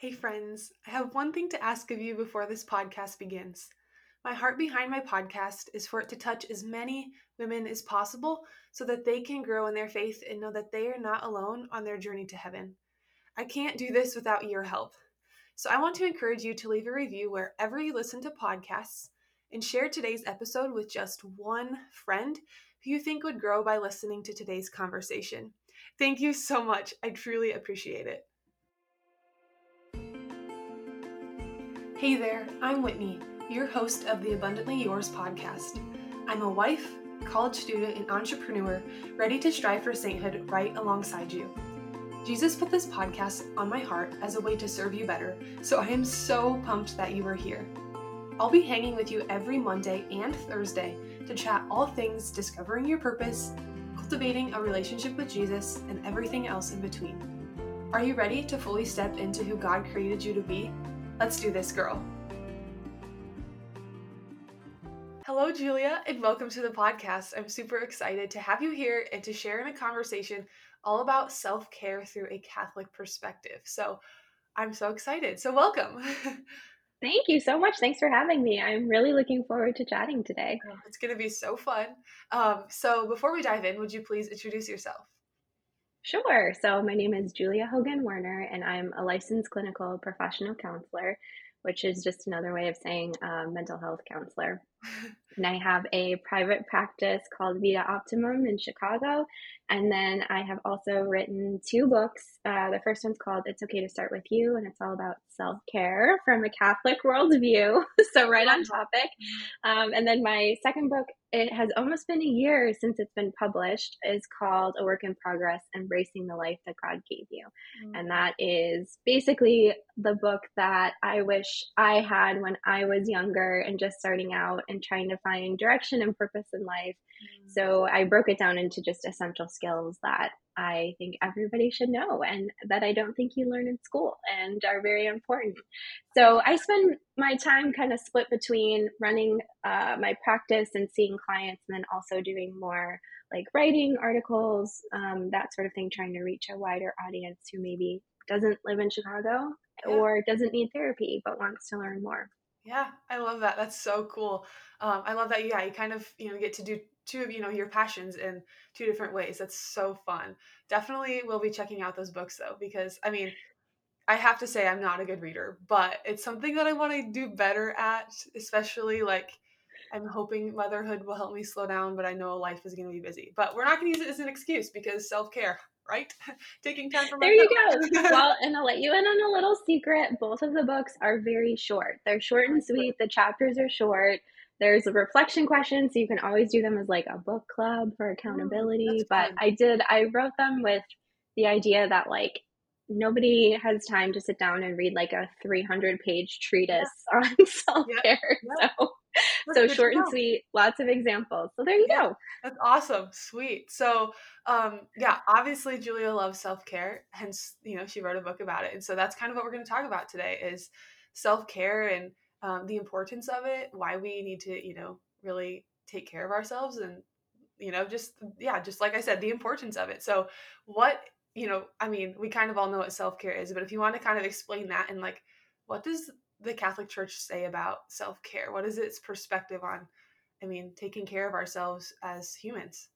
Hey, friends, I have one thing to ask of you before this podcast begins. My heart behind my podcast is for it to touch as many women as possible so that they can grow in their faith and know that they are not alone on their journey to heaven. I can't do this without your help. So I want to encourage you to leave a review wherever you listen to podcasts and share today's episode with just one friend who you think would grow by listening to today's conversation. Thank you so much. I truly appreciate it. Hey there, I'm Whitney, your host of the Abundantly Yours podcast. I'm a wife, college student, and entrepreneur ready to strive for sainthood right alongside you. Jesus put this podcast on my heart as a way to serve you better, so I am so pumped that you are here. I'll be hanging with you every Monday and Thursday to chat all things discovering your purpose, cultivating a relationship with Jesus, and everything else in between. Are you ready to fully step into who God created you to be? Let's do this, girl. Hello, Julia, and welcome to the podcast. I'm super excited to have you here and to share in a conversation all about self care through a Catholic perspective. So I'm so excited. So, welcome. Thank you so much. Thanks for having me. I'm really looking forward to chatting today. Oh, it's going to be so fun. Um, so, before we dive in, would you please introduce yourself? Sure. So, my name is Julia Hogan Werner, and I'm a licensed clinical professional counselor, which is just another way of saying uh, mental health counselor. and I have a private practice called Vita Optimum in Chicago. And then I have also written two books. Uh, the first one's called It's Okay to Start With You, and it's all about self care from a Catholic worldview. so, right on topic. Um, and then my second book, it has almost been a year since it's been published, is called A Work in Progress Embracing the Life That God Gave You. Mm-hmm. And that is basically the book that I wish I had when I was younger and just starting out and trying to find direction and purpose in life. Mm. So I broke it down into just essential skills that I think everybody should know and that I don't think you learn in school and are very important. So I spend my time kind of split between running uh, my practice and seeing clients and then also doing more like writing articles, um, that sort of thing, trying to reach a wider audience who maybe doesn't live in Chicago or doesn't need therapy but wants to learn more. Yeah, I love that. That's so cool. Um, I love that. Yeah, you kind of you know get to do two of you know your passions in two different ways. That's so fun. Definitely, we'll be checking out those books though because I mean, I have to say I'm not a good reader, but it's something that I want to do better at. Especially like I'm hoping motherhood will help me slow down, but I know life is going to be busy. But we're not going to use it as an excuse because self care right? Taking time for There you go. well, and I'll let you in on a little secret. Both of the books are very short. They're short and sweet. The chapters are short. There's a reflection question, so you can always do them as like a book club for oh, accountability. but I did, I wrote them with the idea that like nobody has time to sit down and read like a 300 page treatise yeah. on self care. Yeah. So so short and sweet, lots of examples. So there you yeah, go. That's awesome. Sweet. So um yeah, obviously Julia loves self-care, hence, you know, she wrote a book about it. And so that's kind of what we're going to talk about today is self-care and um, the importance of it, why we need to, you know, really take care of ourselves and you know, just yeah, just like I said, the importance of it. So what, you know, I mean, we kind of all know what self-care is, but if you want to kind of explain that and like what does the Catholic Church say about self care? What is its perspective on, I mean, taking care of ourselves as humans?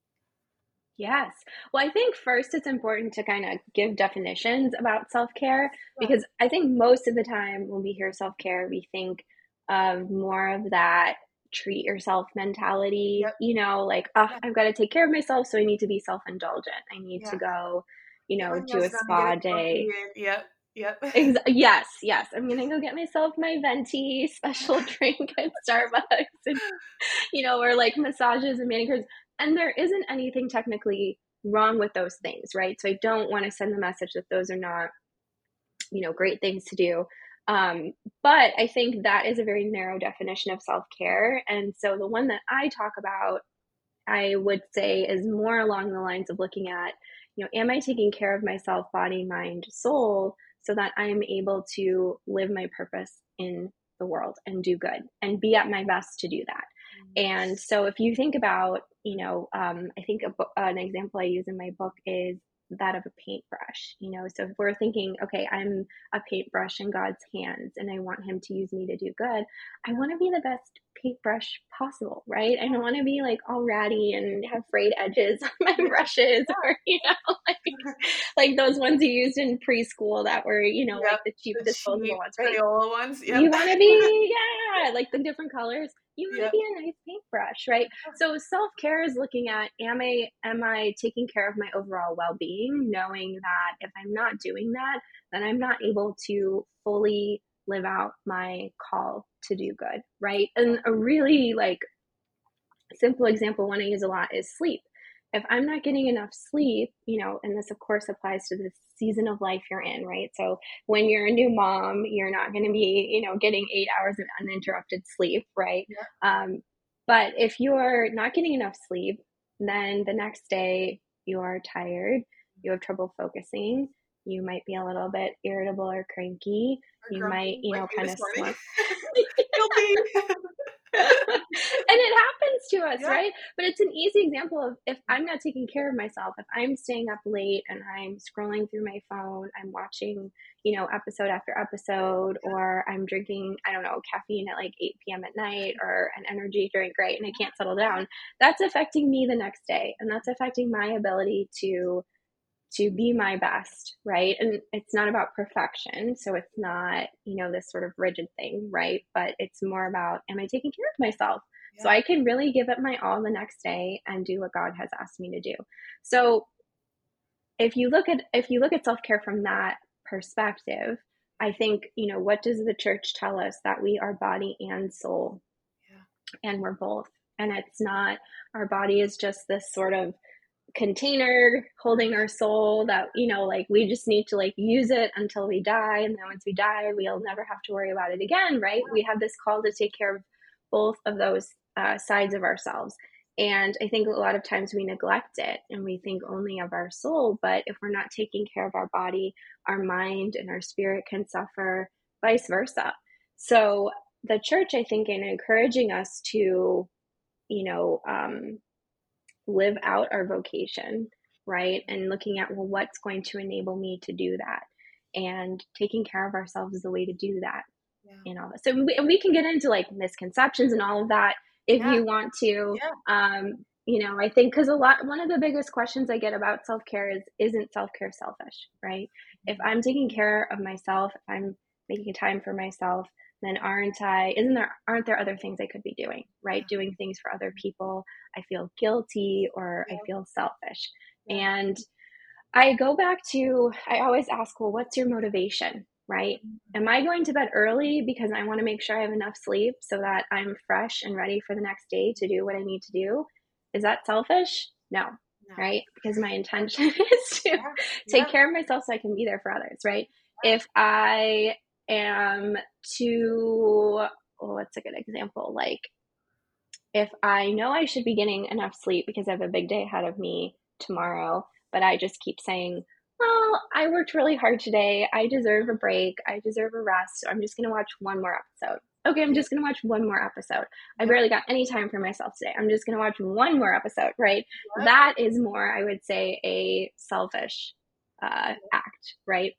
Yes. Well, I think first it's important to kind of give definitions about self care because I think most of the time when we hear self care, we think of more of that treat yourself mentality, yep. you know, like, oh, yeah. I've got to take care of myself, so I need to be self indulgent. I need yeah. to go, you know, do a spa day. Yep. Yep. Yes, yes. I'm gonna go get myself my venti special drink at Starbucks, and you know, or like massages and manicures. And there isn't anything technically wrong with those things, right? So I don't want to send the message that those are not, you know, great things to do. Um, but I think that is a very narrow definition of self care, and so the one that I talk about, I would say, is more along the lines of looking at, you know, am I taking care of myself, body, mind, soul? So that I am able to live my purpose in the world and do good and be at my best to do that. And so, if you think about, you know, um, I think book, an example I use in my book is that of a paintbrush you know? So if we're thinking okay i'm a paintbrush in god's hands and i want him to use me to do good i want to be the best paintbrush possible right? I don't want to be like all ratty and have frayed edges on my brushes or you know like, like those ones you used in preschool that were you know yep, like the cheap the disposable cheap ones right? Ones yep. you want to be yeah like the different colors you want to yep. be a nice paintbrush right? So self-care is looking at am i am i taking care of my overall well-being knowing that if i'm not doing that then i'm not able to fully live out my call to do good right? And a really like simple example one i use a lot is sleep if i'm not getting enough sleep you know and this of course applies to the season of life you're in, right? So when you're a new mom, you're not going to be, you know, getting eight hours of uninterrupted sleep, right? Yeah. Um, but if you're not getting enough sleep, then the next day you are tired, you have trouble focusing, you might be a little bit irritable or cranky, or you grumpy, might, you know, kind of slump. and it happens to us, yeah. right? But it's an easy example of if I'm not taking care of myself, if I'm staying up late and I'm scrolling through my phone, I'm watching, you know, episode after episode, or I'm drinking, I don't know, caffeine at like 8 p.m. at night or an energy drink, right? And I can't settle down. That's affecting me the next day. And that's affecting my ability to to be my best, right? And it's not about perfection. So it's not, you know, this sort of rigid thing, right? But it's more about, am I taking care of myself? Yeah. So I can really give it my all the next day and do what God has asked me to do. So if you look at if you look at self-care from that perspective, I think, you know, what does the church tell us that we are body and soul? Yeah. And we're both. And it's not our body is just this sort of container holding our soul that you know like we just need to like use it until we die. And then once we die we'll never have to worry about it again right? We have this call to take care of both of those uh, sides of ourselves. And i think a lot of times we neglect it and we think only of our soul. But if we're not taking care of our body our mind and our spirit can suffer vice versa. So the church i think in encouraging us to you know um, live out our vocation, right? And looking at, well, what's going to enable me to do that? And taking care of ourselves is the way to do that. Yeah. You know, so we, we can get into like misconceptions and all of that if yeah. you want to. Yeah. Um, you know, I think because a lot, one of the biggest questions I get about self care is, isn't self care selfish, right? Mm-hmm. If I'm taking care of myself, if I'm making time for myself, then aren't I, isn't there, aren't there other things I could be doing, right? Doing things for other people. I feel guilty or yeah. I feel selfish. Yeah. And I go back to, I always ask, well, what's your motivation, right? Mm-hmm. Am I going to bed early because I want to make sure I have enough sleep so that I'm fresh and ready for the next day to do what I need to do? Is that selfish? No, no. right? Because my intention is to yeah. take care of myself so I can be there for others, right? If I am to well, what's a good example? Like if I know I should be getting enough sleep because I have a big day ahead of me tomorrow, but I just keep saying, well, I worked really hard today. I deserve a break. I deserve a rest. So I'm just going to watch one more episode. Okay, I'm just going to watch one more episode. I barely got any time for myself today. I'm just going to watch one more episode, right? That is more, I would say, a selfish uh, act, right?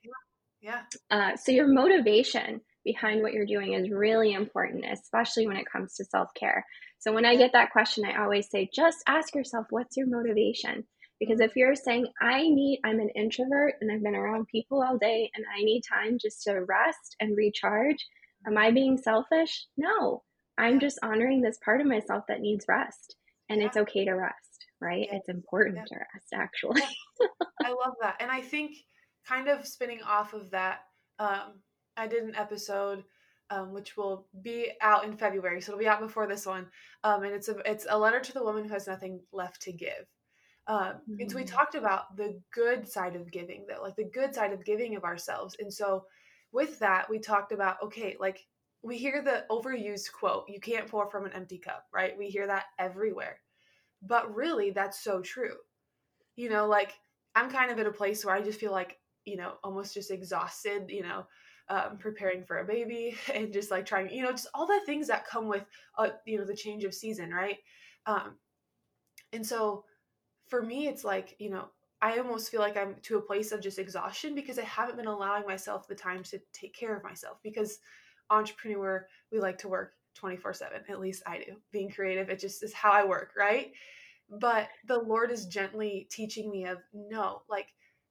Yeah. Uh, so your motivation behind what you're doing is really important, especially when it comes to self care. So when I get that question, I always say, just ask yourself, what's your motivation? Because if you're saying, I need, I'm an introvert and I've been around people all day and I need time just to rest and recharge, am I being selfish? No, I'm just honoring this part of myself that needs rest. And yeah. it's okay to rest, right? Yeah. It's important yeah. to rest, actually. I love that. And I think kind of spinning off of that, um, I did an episode um, which will be out in February, so it'll be out before this one. Um, and it's a it's a letter to the woman who has nothing left to give. Um, mm-hmm. And so we mm. talked about the good side of giving, though, like the good side of giving of ourselves. And so with that, we talked about okay, like we hear the overused quote, "You can't pour from an empty cup," right? We hear that everywhere, but really, that's so true. You know, like I'm kind of at a place where I just feel like you know, almost just exhausted, you know, um, preparing for a baby and just like trying, you know, just all the things that come with, uh, you know, the change of season, right? Um, and so for me, it's like, you know, I almost feel like I'm to a place of just exhaustion because I haven't been allowing myself the time to take care of myself because entrepreneur, we like to work 24 7. At least I do. Being creative, it just is how I work, right? But the Lord is gently teaching me of no, like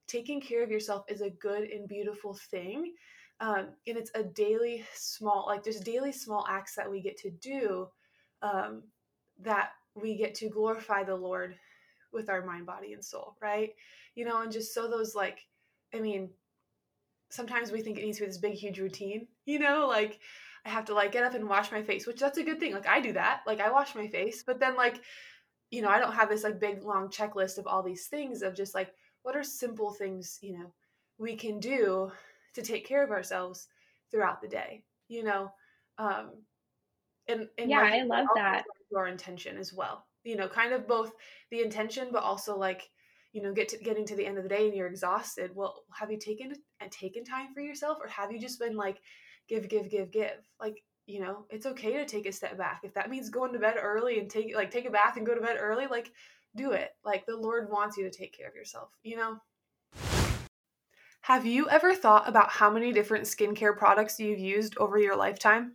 taking care of yourself is a good and beautiful thing. Um, and it's a daily small, like there's daily small acts that we get to do um, that we get to glorify the Lord with our mind, body, and soul, right? You know, and just so those like, I mean, sometimes we think it needs to be this big, huge routine, you know, like I have to like get up and wash my face, which that's a good thing. Like I do that. Like I wash my face, but then like, you know, I don't have this like big long checklist of all these things of just like what are simple things, you know, we can do to take care of ourselves throughout the day, you know. Um and, and yeah, like, I love that. Our intention as well. You know, kind of both the intention but also like you know get to getting to the end of the day and you're exhausted well have you taken and taken time for yourself or have you just been like give give give give like you know it's okay to take a step back if that means going to bed early and take like take a bath and go to bed early like do it like the lord wants you to take care of yourself you know have you ever thought about how many different skincare products you've used over your lifetime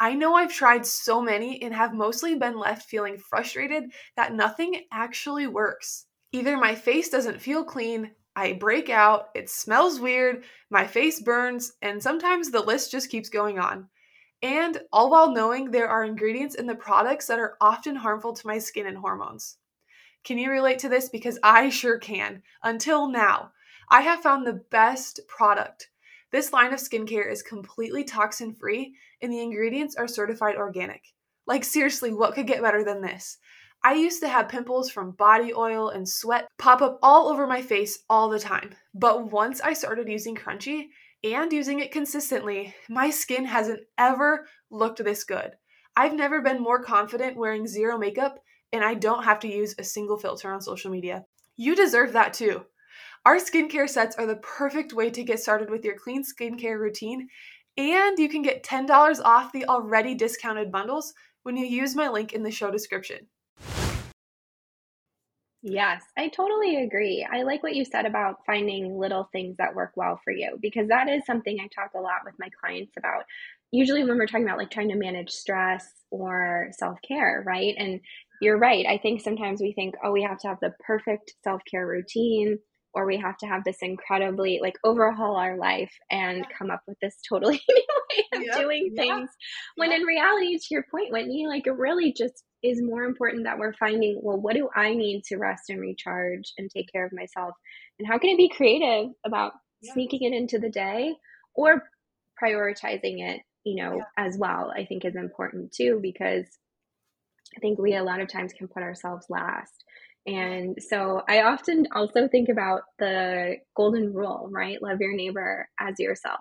I know I've tried so many and have mostly been left feeling frustrated that nothing actually works. Either my face doesn't feel clean, I break out, it smells weird, my face burns, and sometimes the list just keeps going on. And all while knowing there are ingredients in the products that are often harmful to my skin and hormones. Can you relate to this? Because I sure can. Until now, I have found the best product. This line of skincare is completely toxin free and the ingredients are certified organic. Like, seriously, what could get better than this? I used to have pimples from body oil and sweat pop up all over my face all the time. But once I started using Crunchi and using it consistently, my skin hasn't ever looked this good. I've never been more confident wearing zero makeup, and I don't have to use a single filter on social media. You deserve that too. Our skincare sets are the perfect way to get started with your clean skincare routine, and you can get $10 off the already discounted bundles when you use my link in the show description. Yes, I totally agree. I like what you said about finding little things that work well for you because that is something I talk a lot with my clients about. Usually, when we're talking about like trying to manage stress or self care, right? And you're right. I think sometimes we think, oh, we have to have the perfect self care routine or we have to have this incredibly like overhaul our life and come up with this totally new way of yep, doing things. When in reality, to your point, Whitney, like it really just is more important that we're finding, well, what do I need to rest and recharge and take care of myself? And how can I be creative about sneaking it into the day or prioritizing it, you know, as well, I think is important too, because I think we a lot of times can put ourselves last. And so I often also think about the golden rule, right? Love your neighbor as yourself.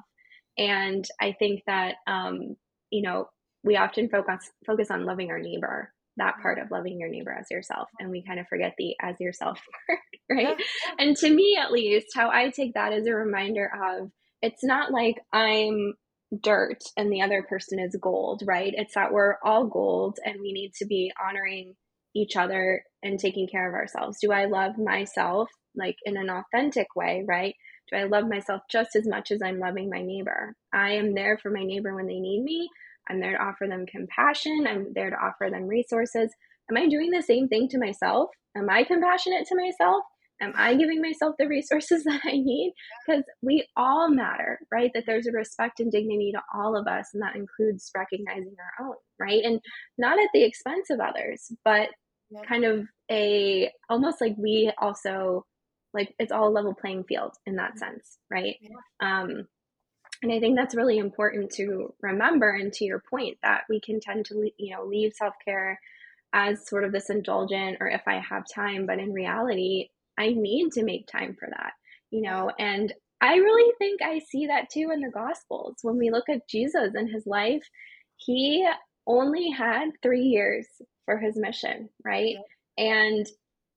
And I think that, um, you know, we often focus focus on loving our neighbor that part of loving your neighbor as yourself and we kind of forget the as yourself part right and to me at least how i take that as a reminder of it's not like i'm dirt and the other person is gold right it's that we're all gold and we need to be honoring each other and taking care of ourselves do i love myself like in an authentic way right do i love myself just as much as i'm loving my neighbor i am there for my neighbor when they need me I'm there to offer them compassion. I'm there to offer them resources. Am I doing the same thing to myself? Am I compassionate to myself? Am I giving myself the resources that I need? Because we all matter, right? That there's a respect and dignity to all of us, and that includes recognizing our own, right? And not at the expense of others, but kind of a almost like we also like it's all a level playing field in that sense, right? Um, and I think that's really important to remember. And to your point, that we can tend to, you know, leave self care as sort of this indulgent or if I have time, but in reality, I need to make time for that, you know. And I really think I see that too in the Gospels. When we look at Jesus and his life, he only had three years for his mission, right? Yeah. And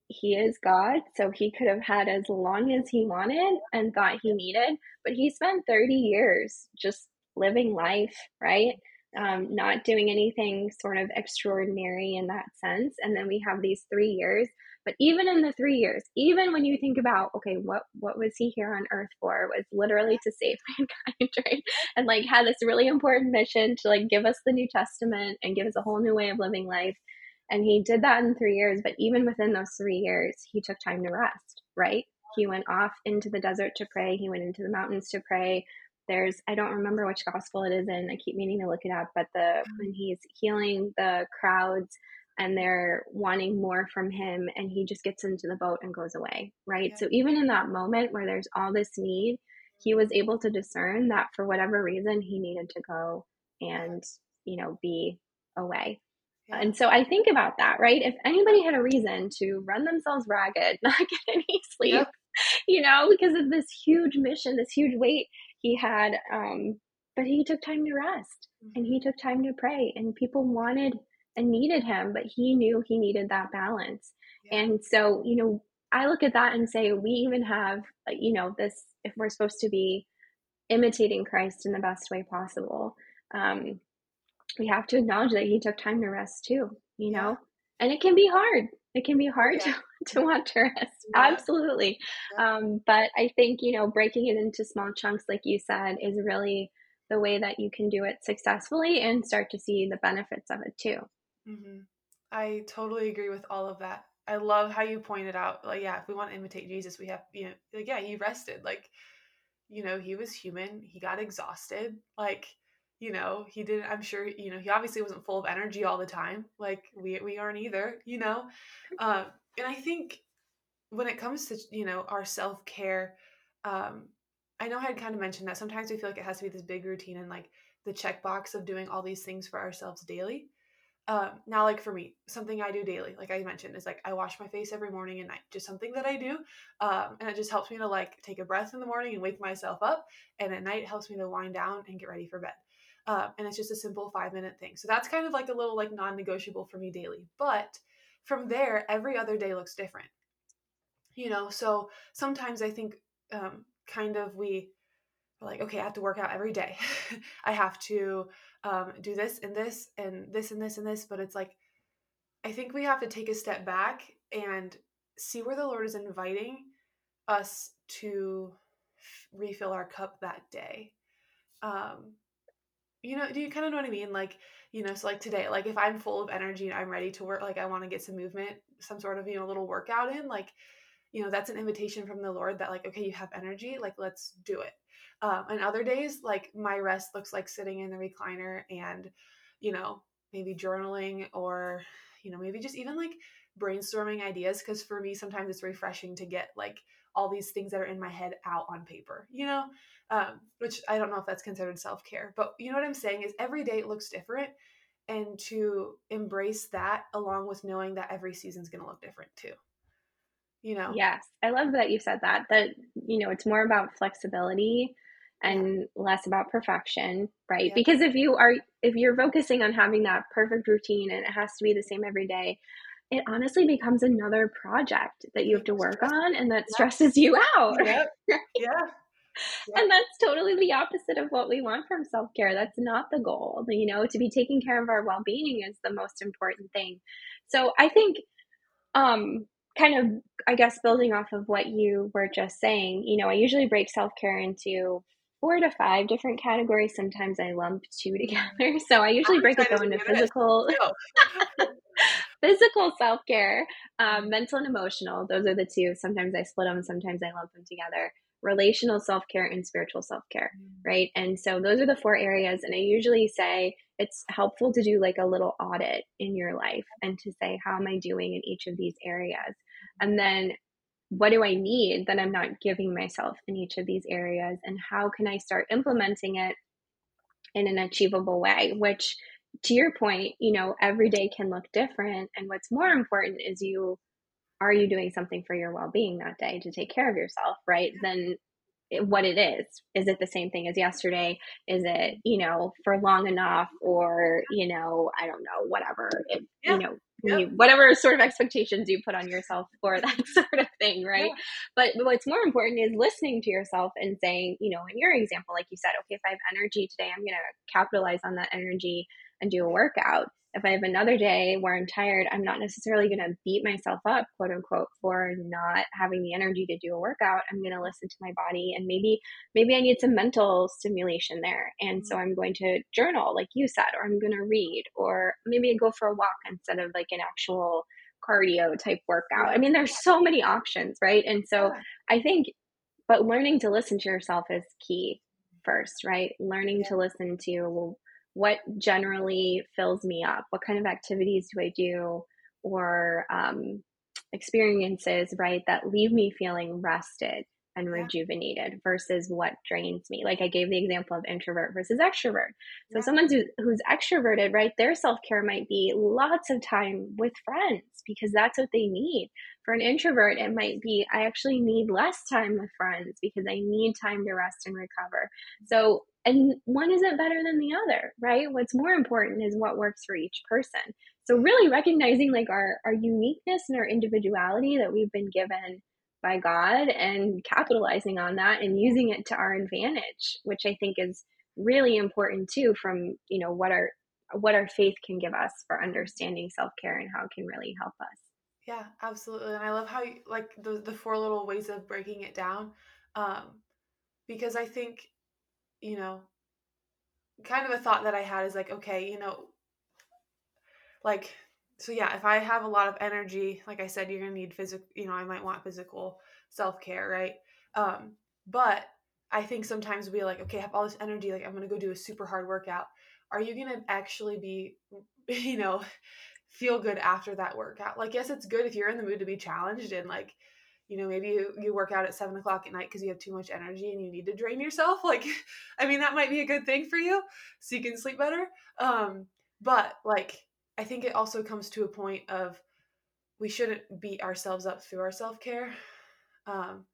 he is God, so he could have had as long as he wanted and thought he needed, but he spent 30 years just living life, right? Um, not doing anything sort of extraordinary in that sense. And then we have these three years But even in the three years, even when you think about, okay, what what was he here on earth for? Was literally to save mankind, right? And like had this really important mission to like give us the New Testament and give us a whole new way of living life. And he did that in three years. But even within those three years, he took time to rest, right? He went off into the desert to pray. He went into the mountains to pray. There's I don't remember which gospel it is in. I keep meaning to look it up, but the when he's healing the crowds and they're wanting more from him and he just gets into the boat and goes away, right? Yeah. So even in that moment where there's all this need, he was able to discern that for whatever reason he needed to go and, you know, be away. Yeah. And so I think about that, right? If anybody had a reason to run themselves ragged, not get any sleep, yep. you know, because of this huge mission, this huge weight he had, um, but he took time to rest mm-hmm. and he took time to pray, and people wanted and needed him, but he knew he needed that balance. Yeah. And so, you know, I look at that and say, we even have, you know, this, if we're supposed to be imitating Christ in the best way possible, um, we have to acknowledge that he took time to rest too, you know, yeah. and it can be hard. It can be hard yeah. to, to want to rest. Absolutely. Um, but I think, you know, breaking it into small chunks, like you said, is really the way that you can do it successfully and start to see the benefits of it too. Mm-hmm. I totally agree with all of that. I love how you pointed out, like, yeah, if we want to imitate Jesus, we have, you know, like, yeah, he rested. Like, you know, he was human. He got exhausted. Like, you know, he didn't, I'm sure, you know, he obviously wasn't full of energy all the time. Like, we, we aren't either, you know? Um, and I think when it comes to, you know, our self care, um, I know I had kind of mentioned that sometimes we feel like it has to be this big routine and like the checkbox of doing all these things for ourselves daily. Um, now, like for me, something I do daily, like I mentioned, is like I wash my face every morning and night. Just something that I do, um, and it just helps me to like take a breath in the morning and wake myself up, and at night helps me to wind down and get ready for bed. Um, and it's just a simple five minute thing. So that's kind of like a little like non negotiable for me daily. But from there, every other day looks different. You know, so sometimes I think um, kind of we like, okay, I have to work out every day. I have to um, do this and this and this and this and this. But it's like, I think we have to take a step back and see where the Lord is inviting us to refill our cup that day. Um, you know, do you kind of know what I mean? Like, you know, so like today, like if I'm full of energy and I'm ready to work, like I want to get some movement, some sort of, you know, little workout in, like, you know, that's an invitation from the Lord that, like, okay, you have energy, like, let's do it. Um, and other days, like my rest looks like sitting in the recliner and, you know, maybe journaling or, you know, maybe just even like brainstorming ideas. Cause for me, sometimes it's refreshing to get like all these things that are in my head out on paper, you know, um, which I don't know if that's considered self care. But you know what I'm saying is every day it looks different. And to embrace that along with knowing that every season's going to look different too you know yes i love that you said that that you know it's more about flexibility and less about perfection right? Yeah. because if you are if you're focusing on having that perfect routine and it has to be the same every day it honestly becomes another project that you have to work on and that stresses you out. Yep. yeah. Yeah and that's totally the opposite of what we want from self-care. That's not the goal. You know to be taking care of our well-being is the most important thing. So i think um kind of i guess building off of what you were just saying you know i usually break self-care into four to five different categories. Sometimes I lump two together. So I usually break it down into physical, physical self care, um, mental and emotional. Those are the two. Sometimes I split them. Sometimes I lump them together. Relational self care and spiritual self care, mm. right? And so those are the four areas. And I usually say it's helpful to do like a little audit in your life and to say, how am I doing in each of these areas? And then what do I need that I'm not giving myself in each of these areas? And how can I start implementing it in an achievable way? Which, to your point, you know, every day can look different. And what's more important is you are you doing something for your well being that day to take care of yourself, right? Then what it is. Is it the same thing as yesterday? Is it, you know, for long enough or, you know, I don't know, whatever. It, yeah. You know, you, whatever sort of expectations you put on yourself for that sort of thing, right? Yeah. But what's more important is listening to yourself and saying, you know, in your example, like you said, okay, if I have energy today, I'm going to capitalize on that energy and do a workout. If I have another day where I'm tired, I'm not necessarily going to beat myself up, quote unquote, for not having the energy to do a workout. I'm going to listen to my body and maybe, maybe I need some mental stimulation there. And so mm-hmm. I'm going to journal, like you said, or I'm going to read, or maybe I go for a walk instead of like an actual cardio type workout. I mean, there's so many options, right? And so I think, but learning to listen to yourself is key first, right? Learning to listen to, well, what generally fills me up what kind of activities do i do or um, experiences right that leave me feeling rested and rejuvenated versus what drains me. Like I gave the example of introvert versus extrovert. So yeah. someone who's, who's extroverted, right, their self-care might be lots of time with friends because that's what they need. For an introvert, it might be I actually need less time with friends because I need time to rest and recover. So and one isn't better than the other, right? What's more important is what works for each person. So really recognizing like our our uniqueness and our individuality that we've been given by God and capitalizing on that and using it to our advantage, which I think is really important too from, you know, what our what our faith can give us for understanding self-care and how it can really help us. Yeah, absolutely. And I love how you like the the four little ways of breaking it down. Um because I think, you know, kind of a thought that I had is like, okay, you know, like so yeah, if I have a lot of energy, like I said, you're gonna need physical. You know, I might want physical self care, right? Um, but I think sometimes we like, okay, I have all this energy, like I'm gonna go do a super hard workout. Are you gonna actually be, you know, feel good after that workout? Like, yes, it's good if you're in the mood to be challenged and like, you know, maybe you, you work out at seven o'clock at night because you have too much energy and you need to drain yourself. Like, I mean, that might be a good thing for you so you can sleep better. Um, but like I think it also comes to a point of we shouldn't beat ourselves up through our self care. Um,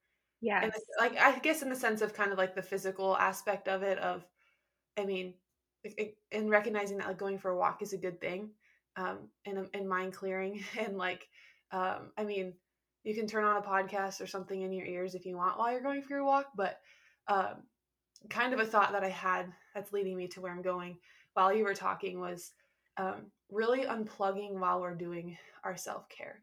yeah, like I guess in the sense of kind of like the physical aspect of it. Of, I mean, in recognizing that like going for a walk is a good thing, um, and and mind clearing, and like, um, I mean, you can turn on a podcast or something in your ears if you want while you're going for your walk, but um, kind of a thought that I had that's leading me to where I'm going while you were talking was um, really unplugging while we're doing our self care.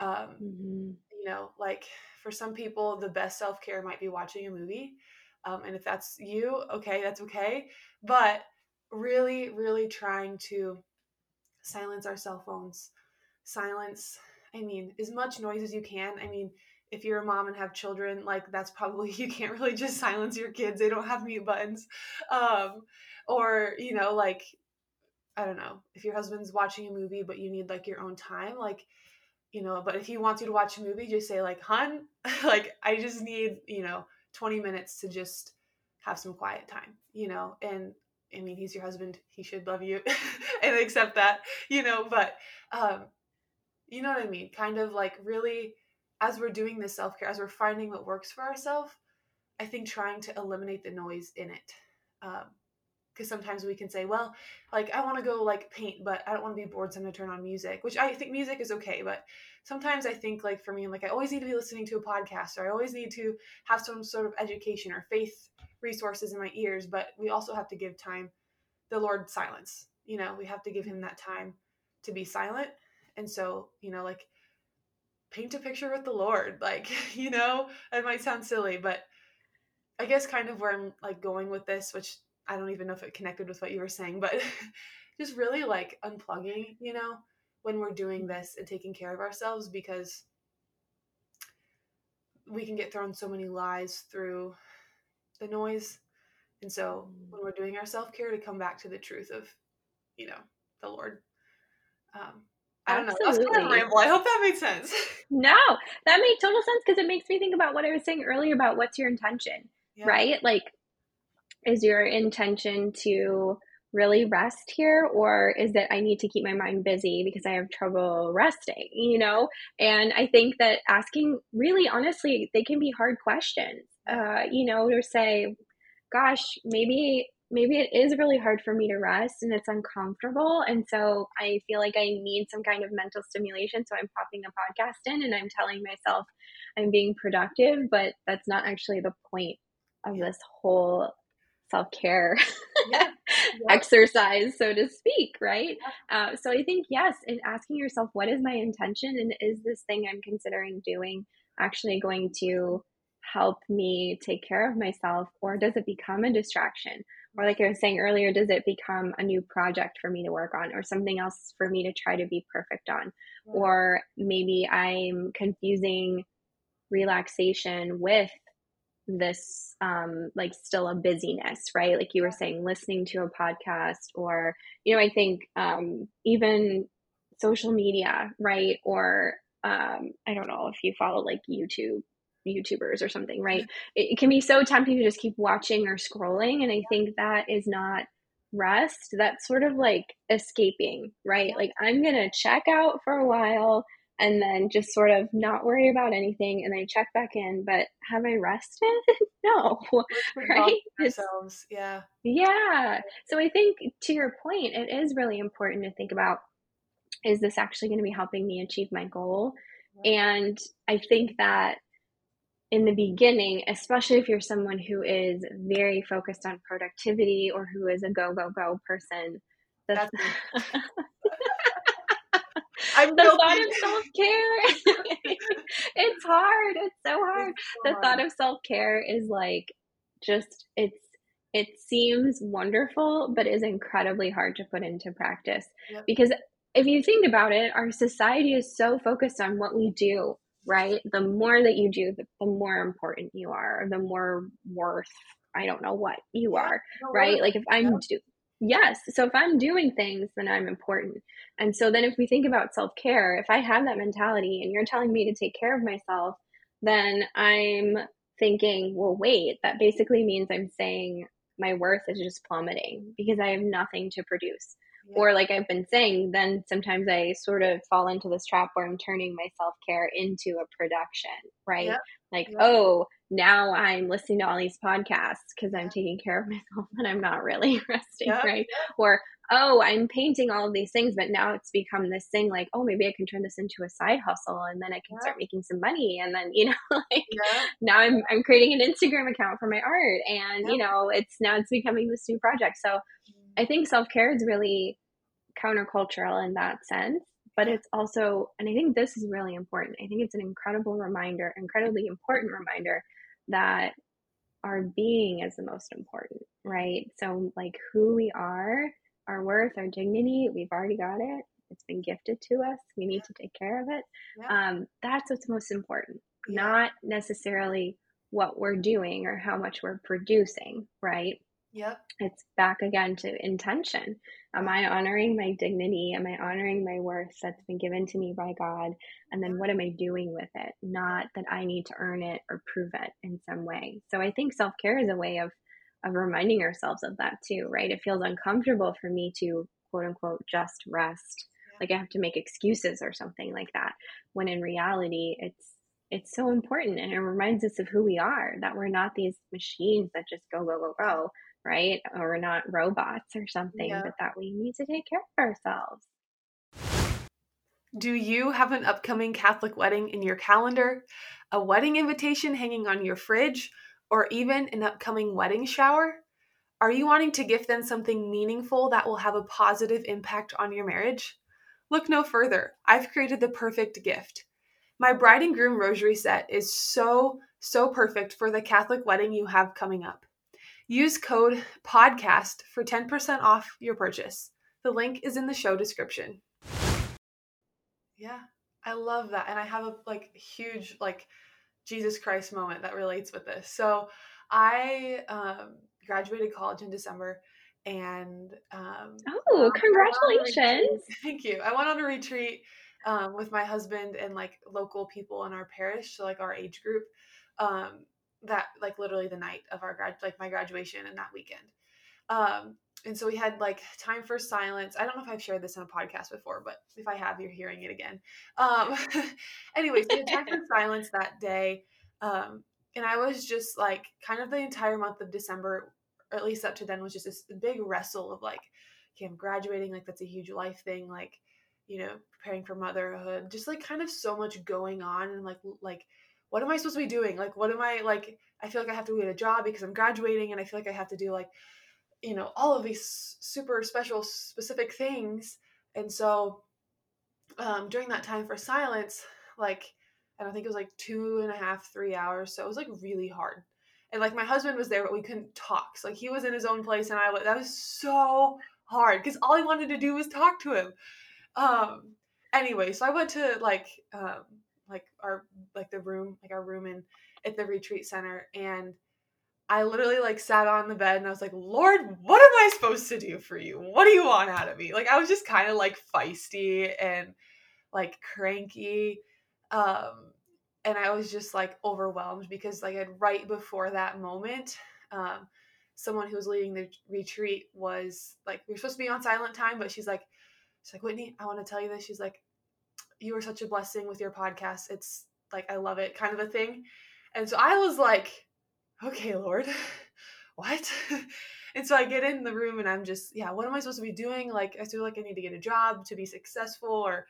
Um, mm-hmm. You know, like for some people, the best self care might be watching a movie. Um, and if that's you, okay, that's okay. But really, really trying to silence our cell phones, silence, I mean, as much noise as you can. I mean, if you're a mom and have children, like that's probably you can't really just silence your kids. They don't have mute buttons. Um, or, you know, like I don't know, if your husband's watching a movie but you need like your own time, like, you know, but if he wants you to watch a movie, just say like, "Hun, like I just need, you know, 20 minutes to just have some quiet time." You know, and I mean, he's your husband, he should love you and accept that, you know, but um you know what I mean? Kind of like really as we're doing this self-care, as we're finding what works for ourselves, I think trying to eliminate the noise in it. Um, because sometimes we can say, well, like I want to go like paint, but I don't want to be bored, so I'm gonna turn on music. Which I think music is okay, but sometimes I think like for me, I'm like I always need to be listening to a podcast, or I always need to have some sort of education or faith resources in my ears. But we also have to give time, the Lord silence. You know, we have to give Him that time to be silent. And so, you know, like paint a picture with the Lord. Like, you know, it might sound silly, but I guess kind of where I'm like going with this, which I don't even know if it connected with what you were saying, but just really like unplugging, you know, when we're doing mm-hmm. this and taking care of ourselves because we can get thrown so many lies through the noise. And so mm. when we're doing our self care, to come back to the truth of, you know, the Lord. Um, I don't Absolutely. know. That's kind of ramble. I hope that made sense. No, that made total sense because it makes me think about what I was saying earlier about what's your intention, yeah. right? Like is your intention to really rest here or is it i need to keep my mind busy because i have trouble resting you know and i think that asking really honestly they can be hard questions uh, you know to say gosh maybe maybe it is really hard for me to rest and it's uncomfortable and so i feel like i need some kind of mental stimulation so i'm popping a podcast in and i'm telling myself i'm being productive but that's not actually the point of this whole self care. Yeah. exercise, so to speak, right? Uh, so I think, yes, and asking yourself, what is my intention? And is this thing I'm considering doing actually going to help me take care of myself? Or does it become a distraction? Or, like I was saying earlier, does it become a new project for me to work on or something else for me to try to be perfect on? Or maybe I'm confusing relaxation with this um like still a busyness right like you were saying listening to a podcast or you know i think um even social media right or um i don't know if you follow like youtube youtubers or something right? It, it can be so tempting to just keep watching or scrolling and i think that is not rest. That's sort of like escaping right? Like i'm gonna check out for a while and then just sort of not worry about anything and then check back in but have i rested? No right? ourselves yeah. Yeah. So i think to your point it is really important to think about is this actually going to be helping me achieve my goal? And i think that in the beginning especially if you're someone who is very focused on productivity or who is a go go go person that's, that's I'm the thought of self care. it's hard. It's so hard. It's so the hard. thought of self care is like just it's it seems wonderful, but is incredibly hard to put into practice yep. because if you think about it, our society is so focused on what we do, right? The more that you do, the, the more important you are, the more worth, I don't know what you are, right? Like if I'm do, Yes. So if I'm doing things, then I'm important. And so then if we think about self care, if I have that mentality and you're telling me to take care of myself, then I'm thinking, well, wait, that basically means I'm saying my worth is just plummeting because I have nothing to produce. Or, like I've been saying, then sometimes I sort of fall into this trap where I'm turning my self care into a production, right? Yeah. Like, yeah. oh, now I'm listening to all these podcasts because I'm taking care of myself and I'm not really resting, yeah. right? Or, oh, I'm painting all of these things, but now it's become this thing like, oh, maybe I can turn this into a side hustle and then I can start making some money. And then, you know, like now I'm, I'm creating an Instagram account for my art and, you know, it's now it's becoming this new project. So I think self care is really countercultural in that sense but it's also and i think this is really important i think it's an incredible reminder incredibly important reminder that our being is the most important, right? So, like who we are, our worth, our dignity, we've already got it. It's been gifted to us. We need to take care of it. Yeah. Um, that's what's most important, yeah. not necessarily what we're doing or how much we're producing, right? Yep. It's back again to intention. Am I honoring my dignity? Am I honoring my worth that's been given to me by God? And then what am I doing with it? Not that I need to earn it or prove it in some way. So I think self care is a way of of reminding ourselves of that too, right? It feels uncomfortable for me to quote unquote just rest. Like I have to make excuses or something like that. When in reality, it's it's so important and it reminds us of who we are that we're not these machines that just go go go go right? Or we're not robots or something, yeah. but that we need to take care of ourselves. Do you have an upcoming Catholic wedding in your calendar, a wedding invitation hanging on your fridge, or even an upcoming wedding shower? Are you wanting to gift them something meaningful that will have a positive impact on your marriage? Look no further. I've created the perfect gift. My bride and groom rosary set is so, so perfect for the Catholic wedding you have coming up. Use code PODCAST for 10% off your purchase. The link is in the show description. Yeah, I love that. And I have a like huge like Jesus Christ moment that relates with this. So I um, graduated college in December and um, oh congratulations thank you i went on a retreat um, with my husband and like local people in our parish so like our age group um, that like literally the night of our grad like my graduation and that weekend. Um and so we had like time for silence. I don't know if i've shared this on a podcast before but if i have you're hearing it again. Um anyways we had time for silence that day um and i was just like kind of the entire month of december or at least up to then was just this big wrestle of like okay i'm graduating like that's a huge life thing like you know preparing for motherhood just like kind of so much going on and like like what am I supposed to be doing? Like, what am I like? I feel like I have to get a job because I'm graduating, and I feel like I have to do like, you know, all of these super special, specific things. And so um, during that time for silence, like, I don't think it was like two and a half, three hours. So it was like really hard. And like my husband was there, but we couldn't talk. So like he was in his own place, and I was. That was so hard because all I wanted to do was talk to him. Um. Anyway, so I went to like um like our like the room like our room in at the retreat center, and I literally like sat on the bed and I was like, Lord, what am I supposed to do for you? What do you want out of me? Like I was just kind of like feisty and like cranky. Um and I was just like overwhelmed because like I'd right before that moment, um, someone who was leading the retreat was like, we are supposed to be on silent time, but she's like, she's like, Whitney, I want to tell you this. She's like, you are such a blessing with your podcast. It's like I love it, kind of a thing. And so I was like, okay, Lord, what? and so I get in the room and I'm just, yeah, what am I supposed to be doing? Like, I feel like I need to get a job to be successful or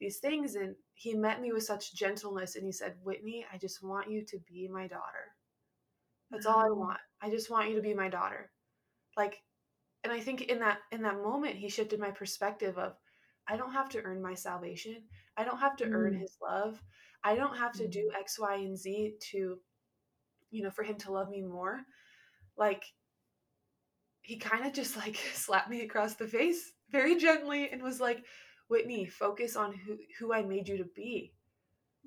these things. And he met me with such gentleness and he said, Whitney, I just want you to be my daughter. That's all I want. I just want you to be my daughter. Like, and I think in that in that moment he shifted my perspective of I don't have to earn my salvation. I don't have to mm. earn his love. I don't have to do mm. X, Y, and Z to, you know, for him to love me more. Like he kind of just like slapped me across the face very gently and was like, Whitney, focus on who who I made you to be.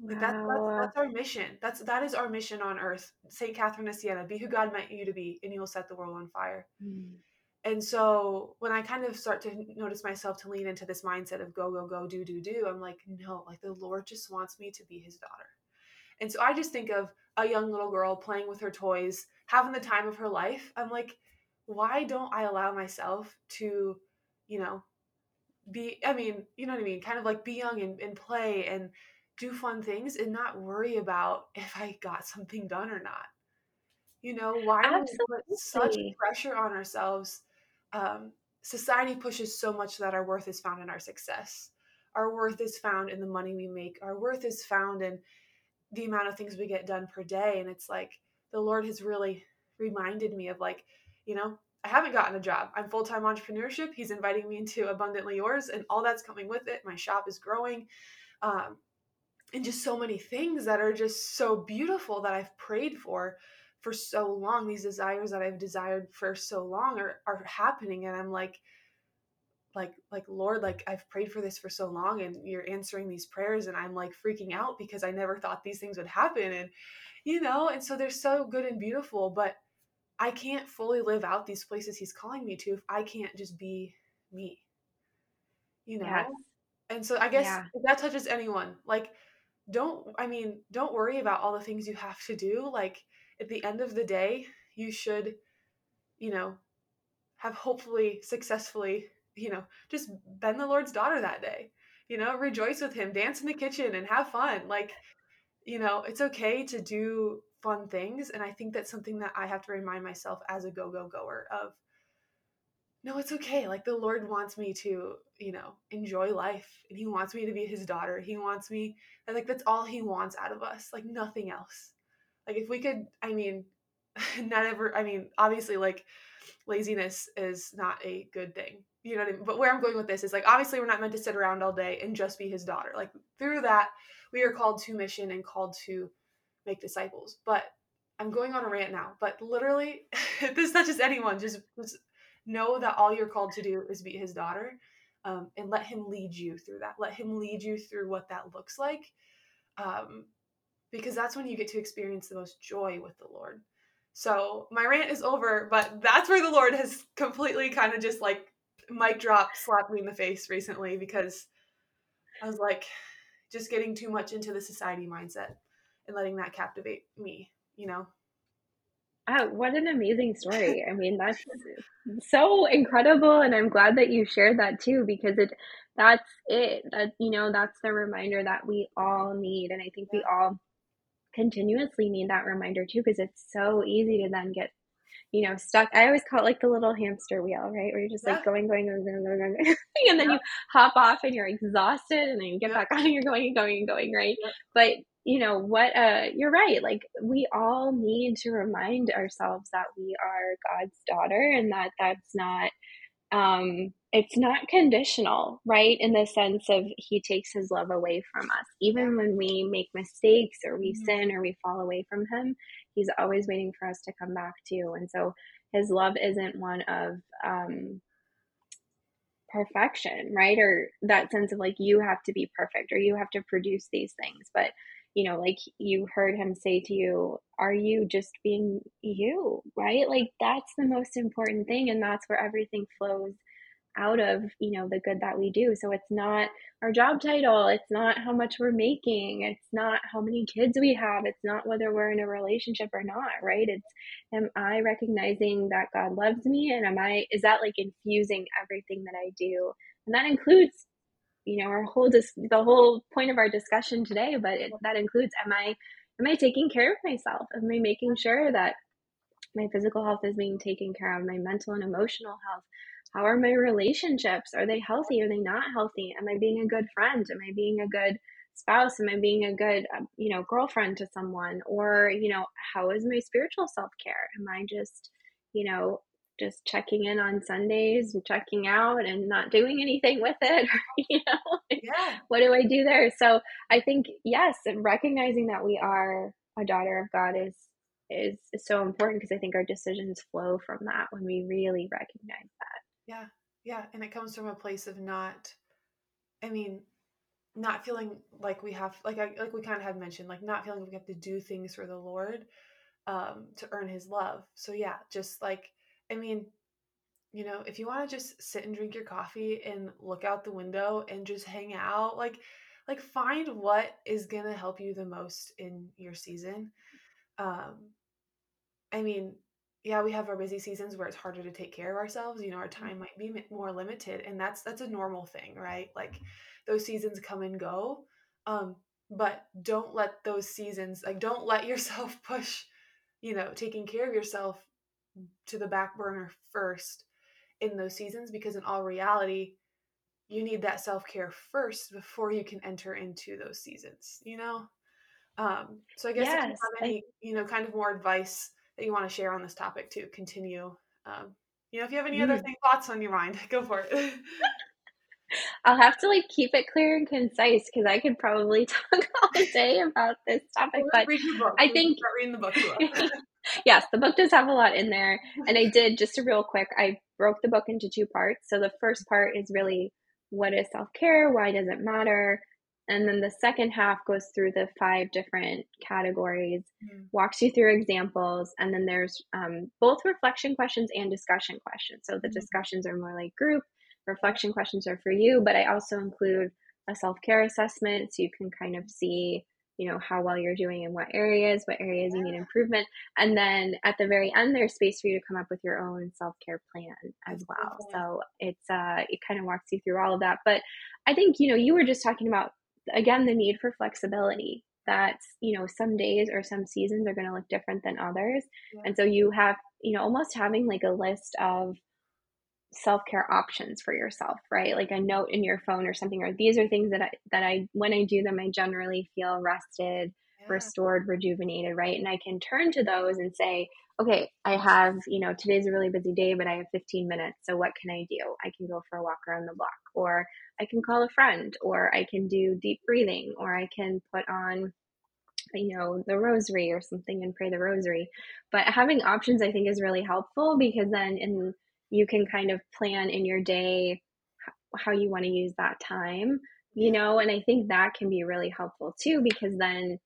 Like wow. that's, that's that's our mission. That's that is our mission on earth. Saint Catherine of Siena, be who God meant you to be, and you will set the world on fire. Mm. And so when I kind of start to notice myself to lean into this mindset of go, go, go, do, do, do, I'm like, no, like the Lord just wants me to be his daughter. And so I just think of a young little girl playing with her toys, having the time of her life. I'm like, why don't I allow myself to, you know, be i mean you know what i mean kind of like be young and, and play and do fun things and not worry about if i got something done or not you know why do we put such pressure on ourselves um, society pushes so much that our worth is found in our success our worth is found in the money we make our worth is found in the amount of things we get done per day and it's like the lord has really reminded me of like you know I haven't gotten a job. I'm full time entrepreneurship. He's inviting me into Abundantly Yours, and all that's coming with it. My shop is growing, um, and just so many things that are just so beautiful that I've prayed for for so long. These desires that I've desired for so long are are happening, and I'm like, like, like Lord, like I've prayed for this for so long, and you're answering these prayers, and I'm like freaking out because I never thought these things would happen, and you know, and so they're so good and beautiful, but I can't fully live out these places he's calling me to if I can't just be me. You know? Yes. And so I guess yeah. if that touches anyone, like don't I mean, don't worry about all the things you have to do. Like at the end of the day, you should, you know, have hopefully successfully, you know, just been the Lord's daughter that day. You know, rejoice with him, dance in the kitchen and have fun. Like, you know, it's okay to do fun things. And i think that's something that i have to remind myself as a go go goer of no it's okay. Like the lord wants me to you know enjoy life. And he wants me to be his daughter. He wants me and like that's all he wants out of us like nothing else like if we could i mean not ever i mean obviously like laziness is not a good thing you know what I mean? But where I'm going with this is like obviously we're not meant to sit around all day and just be his daughter. Like through that, we are called to mission and called to make disciples. But I'm going on a rant now. But literally, if this touches anyone, just, just know that all you're called to do is be his daughter um, and let him lead you through that. Let him lead you through what that looks like. Um, because that's when you get to experience the most joy with the Lord. So my rant is over, but that's where the Lord has completely kind of just like mic drop slapped me in the face recently because I was like just getting too much into the society mindset and letting that captivate me, you know? Oh, what an amazing story. I mean, that's so incredible. And I'm glad that you shared that too, because it, that's it. That, you know, that's the reminder that we all need. And I think we all continuously need that reminder too, because it's so easy to then get you know, stuck. I always call it like the little hamster wheel, right? Where you're just yeah. like going, going, going, going, going, going. and then yeah. you hop off and you're exhausted and then you get yeah. back on and you're going and going and going, right? But you know what uh you're right like we all need to remind ourselves that we are god's daughter and that that's not um it's not conditional right? In the sense of he takes his love away from us. Even when we make mistakes or we mm-hmm. sin or we fall away from him he's always waiting for us to come back to. And so his love isn't one of um perfection right? Or that sense of like you have to be perfect or you have to produce these things. But you know, like you heard him say to you, are you just being you, right? Like that's the most important thing. And that's where everything flows out of, you know, the good that we do. So it's not our job title, it's not how much we're making, it's not how many kids we have, it's not whether we're in a relationship or not, right? It's am I recognizing that God loves me and am I is that like infusing everything that I do? And that includes you know our whole dis- the whole point of our discussion today but it, that includes am i am i taking care of myself? Am i making sure that my physical health is being taken care of my mental and emotional health? How are my relationships? Are they healthy? Are they not healthy? Am i being a good friend? Am i being a good spouse? Am i being a good um, you know girlfriend to someone? Or you know how is my spiritual self-care? Am i just you know just checking in on Sundays and checking out and not doing anything with it. you know, yeah. what do I do there? So I think yes, and recognizing that we are a daughter of God is is, is so important because I think our decisions flow from that when we really recognize that. Yeah, yeah, and it comes from a place of not. I mean, not feeling like we have like I, like we kind of had mentioned like not feeling like we have to do things for the Lord um to earn his love. So yeah, just like I mean, you know, if you want to just sit and drink your coffee and look out the window and just hang out, like like find what is going to help you the most in your season. Um I mean, yeah, we have our busy seasons where it's harder to take care of ourselves, you know, our mm-hmm. time might be more limited and that's that's a normal thing, right? Like those seasons come and go. Um but don't let those seasons like don't let yourself push you know taking care of yourself to the back burner first in those seasons because in all reality you need that self-care first before you can enter into those seasons you know um so i guess yes, if you have any you know kind of more advice that you want to share on this topic to continue um you know if you have any mm. other thing, thoughts on your mind go for it I'll have to like keep it clear and concise because I could probably talk all day about this topic. But I think reading the book. yes, the book does have a lot in there. And I did just a real quick, I broke the book into two parts. So the first part is really what is self care? Why does it matter? And then the second half goes through the five different categories, mm-hmm. walks you through examples, and then there's um, both reflection questions and discussion questions. So the mm-hmm. discussions are more like group, reflection questions are for you, but I also include a self care assessment so you can kind of see you know how well you're doing in what areas what areas you need improvement and then at the very end there's space for you to come up with your own self-care plan as well. So it's uh it kind of walks you through all of that but i think you know you were just talking about again the need for flexibility that you know some days or some seasons are going to look different than others yeah. and so you have you know almost having like a list of self-care options for yourself right? Like a note in your phone or something or these are things that i that i when i do them i generally feel rested yeah. restored rejuvenated right? And i can turn to those and say okay i have you know today's a really busy day but i have 15 minutes so what can i do? I can go for a walk around the block or i can call a friend or i can do deep breathing or i can put on you know the rosary or something and pray the rosary. But having options i think is really helpful because then in you can kind of plan in your day how you want to use that time, you know, and I think that can be really helpful too because then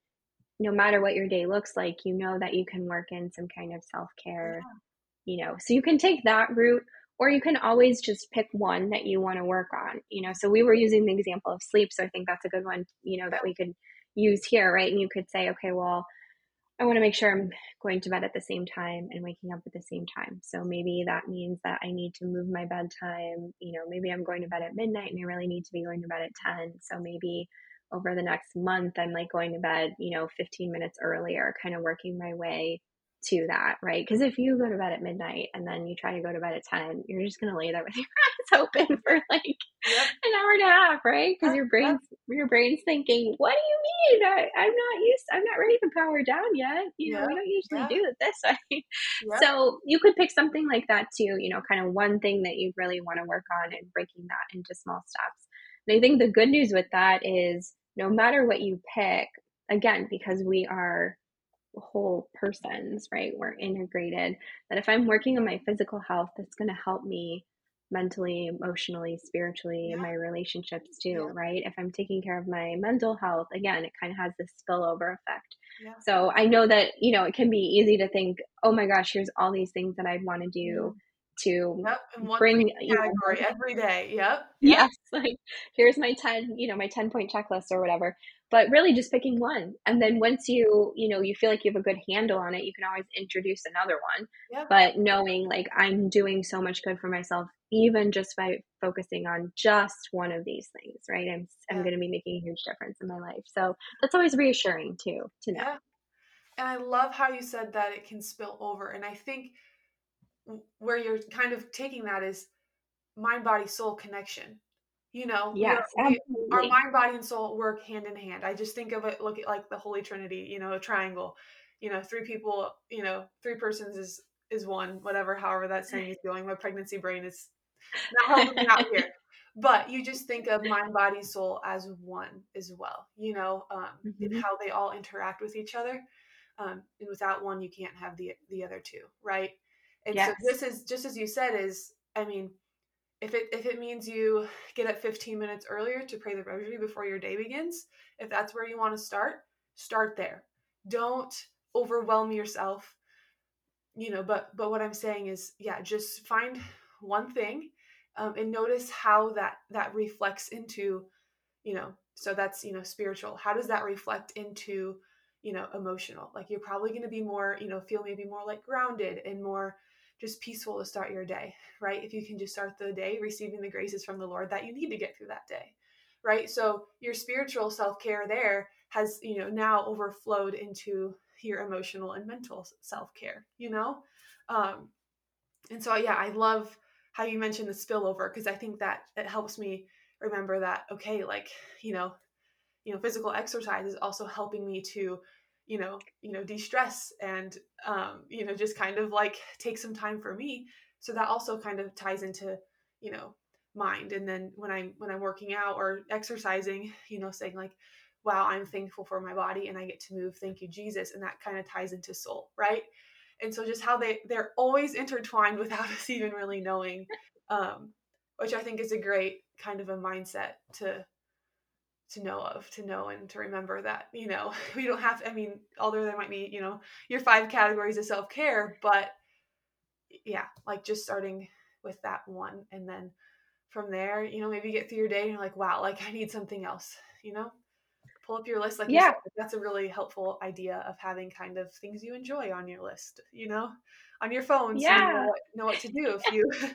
no matter what your day looks like, you know that you can work in some kind of self care, yeah. you know. So you can take that route or you can always just pick one that you want to work on, you know. So we were using the example of sleep, so I think that's a good one, you know, that we could use here, right? And you could say, okay, well, I want to make sure I'm going to bed at the same time and waking up at the same time. So maybe that means that I need to move my bedtime. You know, maybe I'm going to bed at midnight and I really need to be going to bed at 10. So maybe over the next month, I'm like going to bed, you know, 15 minutes earlier, kind of working my way to that, right? Because if you go to bed at midnight and then you try to go to bed at 10, you're just going to lay there with your eyes open for like yep. an hour and a half, right? Because your brain's your brain's thinking, what do you mean? I, I'm not used, I'm not ready to power down yet. You know, we don't usually yeah. do it this way. Yep. So you could pick something like that too, you know, kind of one thing that you really want to work on and breaking that into small steps. And I think the good news with that is no matter what you pick, again, because we are whole persons, right? We're integrated. That if I'm working on my physical health, that's going to help me mentally, emotionally, spiritually, in Yeah. my relationships too, Yeah. right? If I'm taking care of my mental health, again, it kind of has this spillover effect. Yeah. So I know that, you know, it can be easy to think, oh my gosh, here's all these things that I'd want to do mm. To Yep. Bring, you know, every day. Yep. yes like here's my 10 you know my 10 point checklist or whatever but really just picking one and then once you you know you feel like you have a good handle on it you can always introduce another one Yep. but knowing like i'm doing so much good for myself even just by focusing on just one of these things right i'm, I'm going to be making a huge difference in my life so that's always reassuring too to know. And I love how you said that it can spill over. And I think where you're kind of taking that is mind body soul connection. You know, yes we- our mind, body, and soul work hand in hand. I just think of it, look at like the Holy Trinity, you know, a triangle. You know, three people, you know, three persons is is one, whatever, however that saying is going. My pregnancy brain is not helping me out here. But you just think of mind, body, soul as one as well, you know, um, and Mhm. how they all interact with each other. Um, and without one, you can't have the the other two, right? And Yes. so this is just as you said is, I mean, if it if it means you get up 15 minutes earlier to pray the rosary before your day begins, if that's where you want to start, start there. Don't overwhelm yourself. You know, but but what I'm saying is, yeah, just find one thing um, and notice how that that reflects into, you know, so that's you know spiritual. How does that reflect into, you know, emotional? Like you're probably going to be more, you know, feel maybe more like grounded and more just peaceful to start your day, right? If you can just start the day receiving the graces from the Lord that you need to get through that day, right? So your spiritual self care there has, you know, now overflowed into your emotional and mental self care, you know? Um, and so, yeah, I love how you mentioned the spillover because I think that it helps me remember that, okay, like, you know, you know, physical exercise is also helping me to, you know, you know, de-stress and um, you know, just kind of like take some time for me. So that also kind of ties into, you know, mind. And then when I'm when I'm working out or exercising, you know, saying like, wow, I'm thankful for my body and I get to move. Thank you, Jesus. And that kind of ties into soul, right? And so just how they they're always intertwined without us even really knowing. Um, which I think is a great kind of a mindset to to know of to know and to remember that you know we don't have i mean although there might be you know your five categories of self-care but yeah like just starting with that one and then from there you know maybe get through your day and you're like wow like i need something else you know pull up your list like Yeah. that's a really helpful idea of having kind of things you enjoy on your list you know on your phone so you know Yeah. what, know what to do if you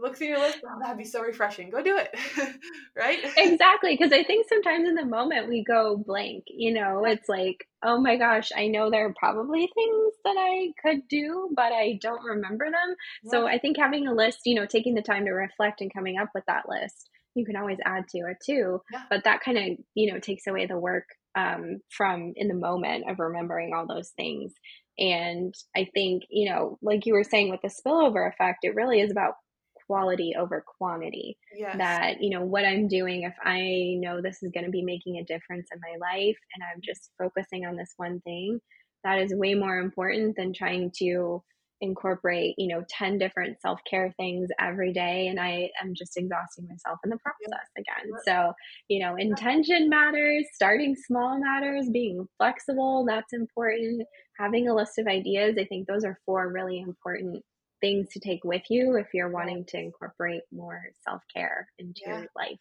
look through your list oh, that'd be so refreshing. Go do it. Right? Exactly because i think sometimes in the moment we go blank you know? It's like oh my gosh i know there are probably things that i could do but i don't remember them. So i think having a list you know taking the time to reflect and coming up with that list you can always add to it too Yeah. but that kind of you know takes away the work um, from in the moment of remembering all those things. And i think you know like you were saying with the spillover effect it really is about quality over quantity. Yes. That you know what i'm doing if i know this is going to be making a difference in my life and i'm just focusing on this one thing that is way more important than trying to incorporate you know 10 different self-care things every day and i am just exhausting myself in the process again. So you know intention matters starting small matters being flexible that's important. Having a list of ideas i think those are four really important things to take with you if you're wanting to incorporate more self-care into Yeah. your life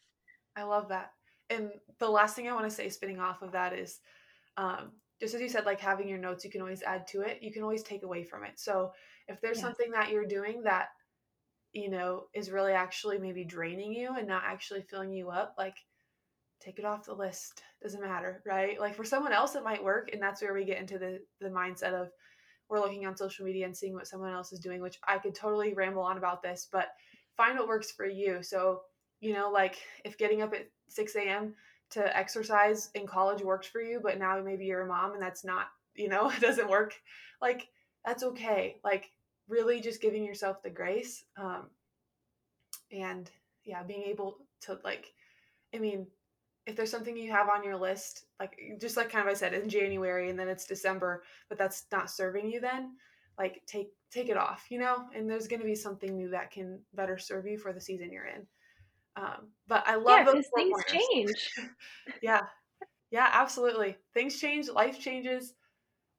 I love that. And the last thing I want to say, spinning off of that, is um, just as you said, like having your notes, you can always add to it. You can always take away from it. So if there's something that you're doing that, you know, is really actually maybe draining you and not actually filling you up, like take it off the list. Doesn't matter, right? Like for someone else, it might work. And that's where we get into the, the mindset of we're looking on social media and seeing what someone else is doing, which I could totally ramble on about this, but find what works for you. So, you know, like if getting up at 6 a.m. to exercise in college worked for you, but now maybe you're a mom and that's not, you know, it doesn't work. Like that's okay. Like really just giving yourself the grace. Um, and yeah, being able to like, I mean, if there's something you have on your list, like just like kind of I said in January and then it's December, but that's not serving you then, like take take it off, you know, and there's going to be something new that can better serve you for the season you're in. Um, but I love yeah, those things change. yeah, yeah, absolutely. Things change, life changes.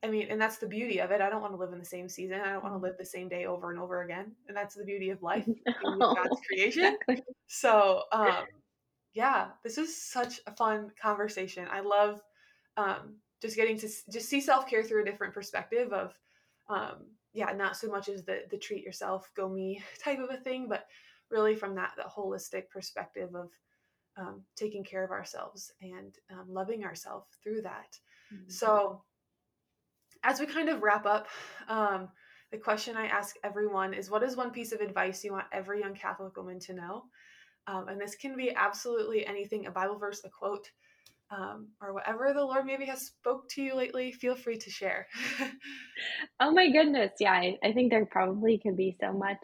I mean, and that's the beauty of it. I don't want to live in the same season. I don't want to live the same day over and over again. And that's the beauty of life, no, God's creation. Exactly. So, um, yeah, this is such a fun conversation. I love um, just getting to just see self care through a different perspective of, um, yeah, not so much as the the treat yourself, go me type of a thing, but really from that that holistic perspective of um, taking care of ourselves and um, loving ourselves through that. Mm-hmm. So, as we kind of wrap up, um, the question I ask everyone is, "What is one piece of advice you want every young Catholic woman to know?" Um, and this can be absolutely anything a Bible verse, a quote, um, or whatever the Lord maybe has spoke to you lately. Feel free to share. oh my goodness. Yeah, I, I think there probably could be so much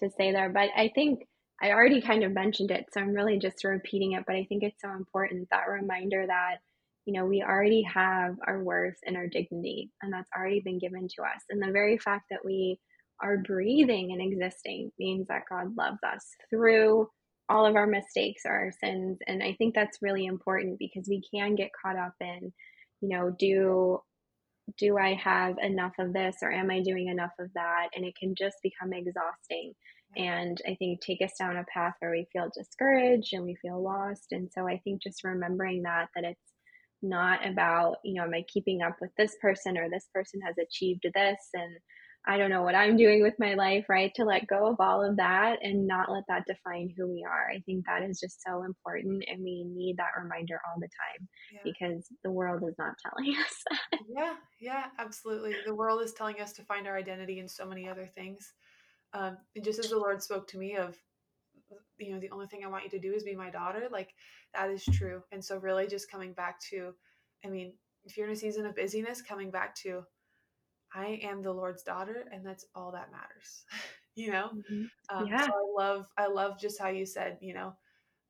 to say there, but I think I already kind of mentioned it. So I'm really just repeating it, but I think it's so important that reminder that you know, we already have our worth and our dignity, and that's already been given to us. And the very fact that we are breathing and existing means that God loves us through all of our mistakes or our sins. And I think that's really important because we can get caught up in, you know, do do I have enough of this or am I doing enough of that? And it can just become exhausting and I think take us down a path where we feel discouraged and we feel lost. And so I think just remembering that that it's not about, you know, am I keeping up with this person or this person has achieved this and I don't know what I'm doing with my life, right? To let go of all of that and not let that define who we are. I think that is just so important and we need that reminder all the time yeah. because the world is not telling us. Yeah, yeah, absolutely. The world is telling us to find our identity in so many other things. Um, and just as the Lord spoke to me of, you know, the only thing I want you to do is be my daughter, like that is true. And so, really, just coming back to, I mean, if you're in a season of busyness, coming back to, I am the Lord's daughter, and that's all that matters. you know, mm-hmm. um, yeah. So I love, I love just how you said, you know,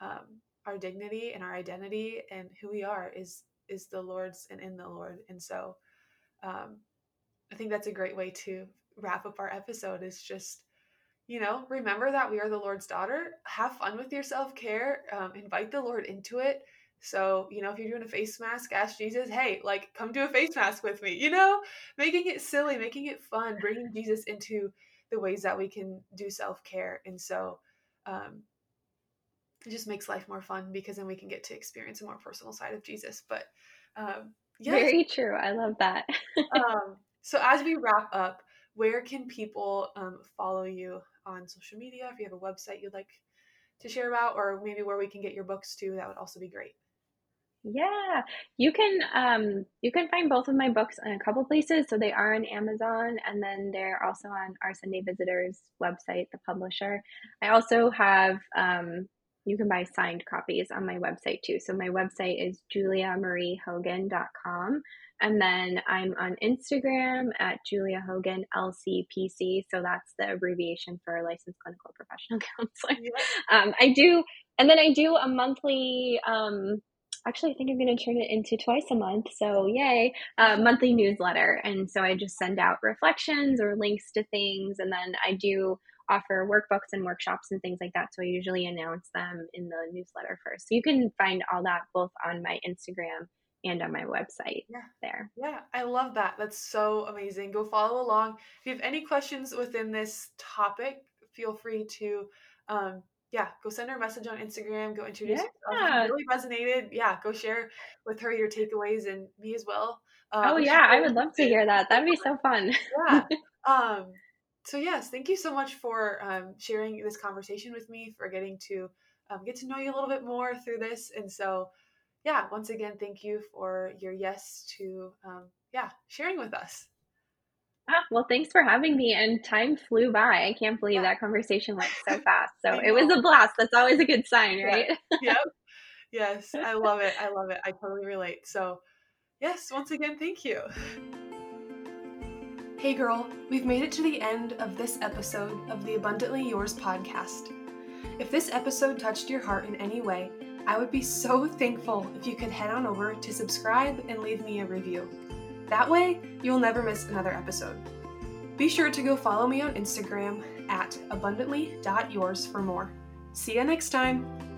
um, our dignity and our identity and who we are is is the Lord's and in the Lord. And so, um, I think that's a great way to wrap up our episode. Is just you know, remember that we are the Lord's daughter. Have fun with your self care. Um, invite the Lord into it. So, you know, if you're doing a face mask, ask Jesus, hey, like, come do a face mask with me, you know, making it silly, making it fun, bringing Jesus into the ways that we can do self care. And so, um, it just makes life more fun because then we can get to experience a more personal side of Jesus. But, um, yes. very true. I love that. um, so, as we wrap up, where can people um, follow you on social media, if you have a website you'd like to share about, or maybe where we can get your books too, that would also be great. Yeah, you can um you can find both of my books in a couple places. So they are on Amazon and then they're also on Our Sunday Visitor's website, the publisher. I also have um you can buy signed copies on my website too. So my website is juliamariehogan.com. And then I'm on Instagram at Julia Hogan LCPC. So that's the abbreviation for Licensed Clinical Professional Counselor. Um, I do, and then I do a monthly, um, actually, I think I'm going to turn it into twice a month. So, yay, uh, monthly newsletter. And so I just send out reflections or links to things. And then I do offer workbooks and workshops and things like that. So I usually announce them in the newsletter first. So you can find all that both on my Instagram and on my website yeah. there. Yeah, I love that. That's so amazing. Go follow along. If you have any questions within this topic, feel free to um yeah, go send her a message on Instagram, go introduce yeah. yourself. really resonated. Yeah, go share with her your takeaways and me as well. Um, oh yeah, I would love to hear that. That'd be so fun. yeah. Um so yes, thank you so much for um, sharing this conversation with me, for getting to um, get to know you a little bit more through this. And so yeah, once again, thank you for your yes to, um, yeah, sharing with us. Well, thanks for having me. And time flew by. I can't believe yeah. that conversation went so fast. So it was a blast. That's always a good sign, right? Yeah. yep. yes, I love it. I love it. I totally relate. So, yes, once again, thank you. Hey girl, we've made it to the end of this episode of the Abundantly Yours podcast. If this episode touched your heart in any way, I would be so thankful if you could head on over to subscribe and leave me a review. That way, you'll never miss another episode. Be sure to go follow me on Instagram at abundantly.yours for more. See you next time!